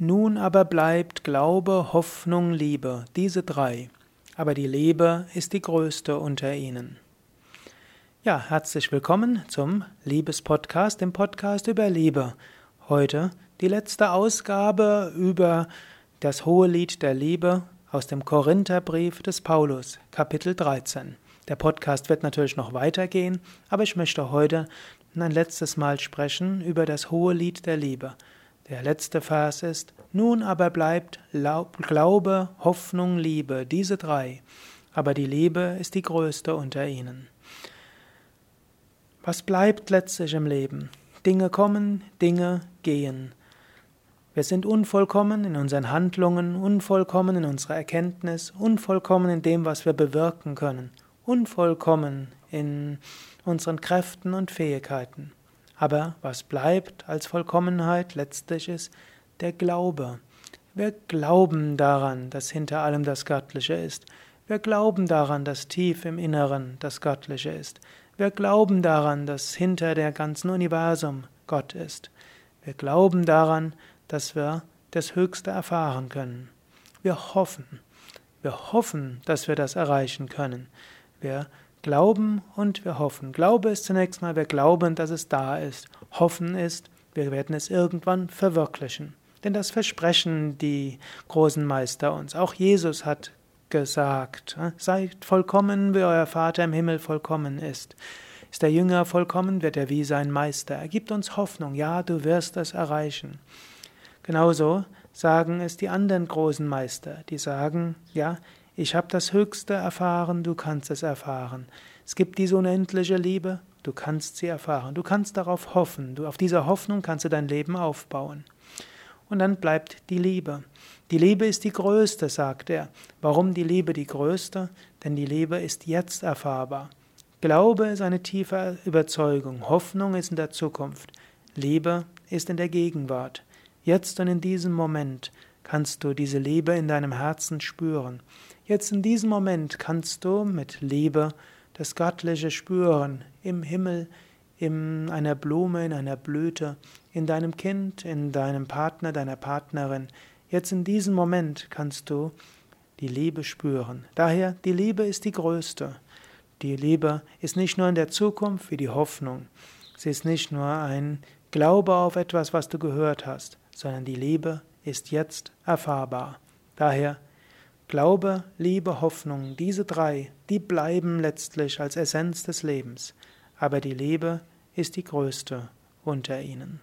Nun aber bleibt Glaube, Hoffnung, Liebe, diese drei. Aber die Liebe ist die größte unter ihnen. Ja, herzlich willkommen zum Liebespodcast, dem Podcast über Liebe. Heute die letzte Ausgabe über das hohe Lied der Liebe aus dem Korintherbrief des Paulus, Kapitel 13. Der Podcast wird natürlich noch weitergehen, aber ich möchte heute ein letztes Mal sprechen über das hohe Lied der Liebe. Der letzte Vers ist, nun aber bleibt Glaube, Hoffnung, Liebe, diese drei, aber die Liebe ist die größte unter ihnen. Was bleibt letztlich im Leben? Dinge kommen, Dinge gehen. Wir sind unvollkommen in unseren Handlungen, unvollkommen in unserer Erkenntnis, unvollkommen in dem, was wir bewirken können, unvollkommen in unseren Kräften und Fähigkeiten. Aber was bleibt als Vollkommenheit letztlich ist der Glaube. Wir glauben daran, dass hinter allem das Göttliche ist. Wir glauben daran, dass tief im Inneren das Göttliche ist. Wir glauben daran, dass hinter der ganzen Universum Gott ist. Wir glauben daran, dass wir das Höchste erfahren können. Wir hoffen. Wir hoffen, dass wir das erreichen können. Wir Glauben und wir hoffen. Glaube ist zunächst mal, wir glauben, dass es da ist. Hoffen ist, wir werden es irgendwann verwirklichen. Denn das versprechen die großen Meister uns. Auch Jesus hat gesagt, äh, seid vollkommen, wie euer Vater im Himmel vollkommen ist. Ist der Jünger vollkommen, wird er wie sein Meister. Er gibt uns Hoffnung, ja, du wirst es erreichen. Genauso sagen es die anderen großen Meister, die sagen, ja, ich habe das Höchste erfahren, du kannst es erfahren. Es gibt diese unendliche Liebe, du kannst sie erfahren. Du kannst darauf hoffen. Du, auf dieser Hoffnung kannst du dein Leben aufbauen. Und dann bleibt die Liebe. Die Liebe ist die größte, sagt er. Warum die Liebe die größte? Denn die Liebe ist jetzt erfahrbar. Glaube ist eine tiefe Überzeugung. Hoffnung ist in der Zukunft. Liebe ist in der Gegenwart. Jetzt und in diesem Moment kannst du diese Liebe in deinem Herzen spüren. Jetzt in diesem Moment kannst du mit Liebe das Göttliche spüren, im Himmel, in einer Blume, in einer Blüte, in deinem Kind, in deinem Partner, deiner Partnerin. Jetzt in diesem Moment kannst du die Liebe spüren. Daher, die Liebe ist die größte. Die Liebe ist nicht nur in der Zukunft wie die Hoffnung. Sie ist nicht nur ein Glaube auf etwas, was du gehört hast, sondern die Liebe ist jetzt erfahrbar. Daher Glaube, Liebe, Hoffnung, diese drei, die bleiben letztlich als Essenz des Lebens, aber die Liebe ist die größte unter ihnen.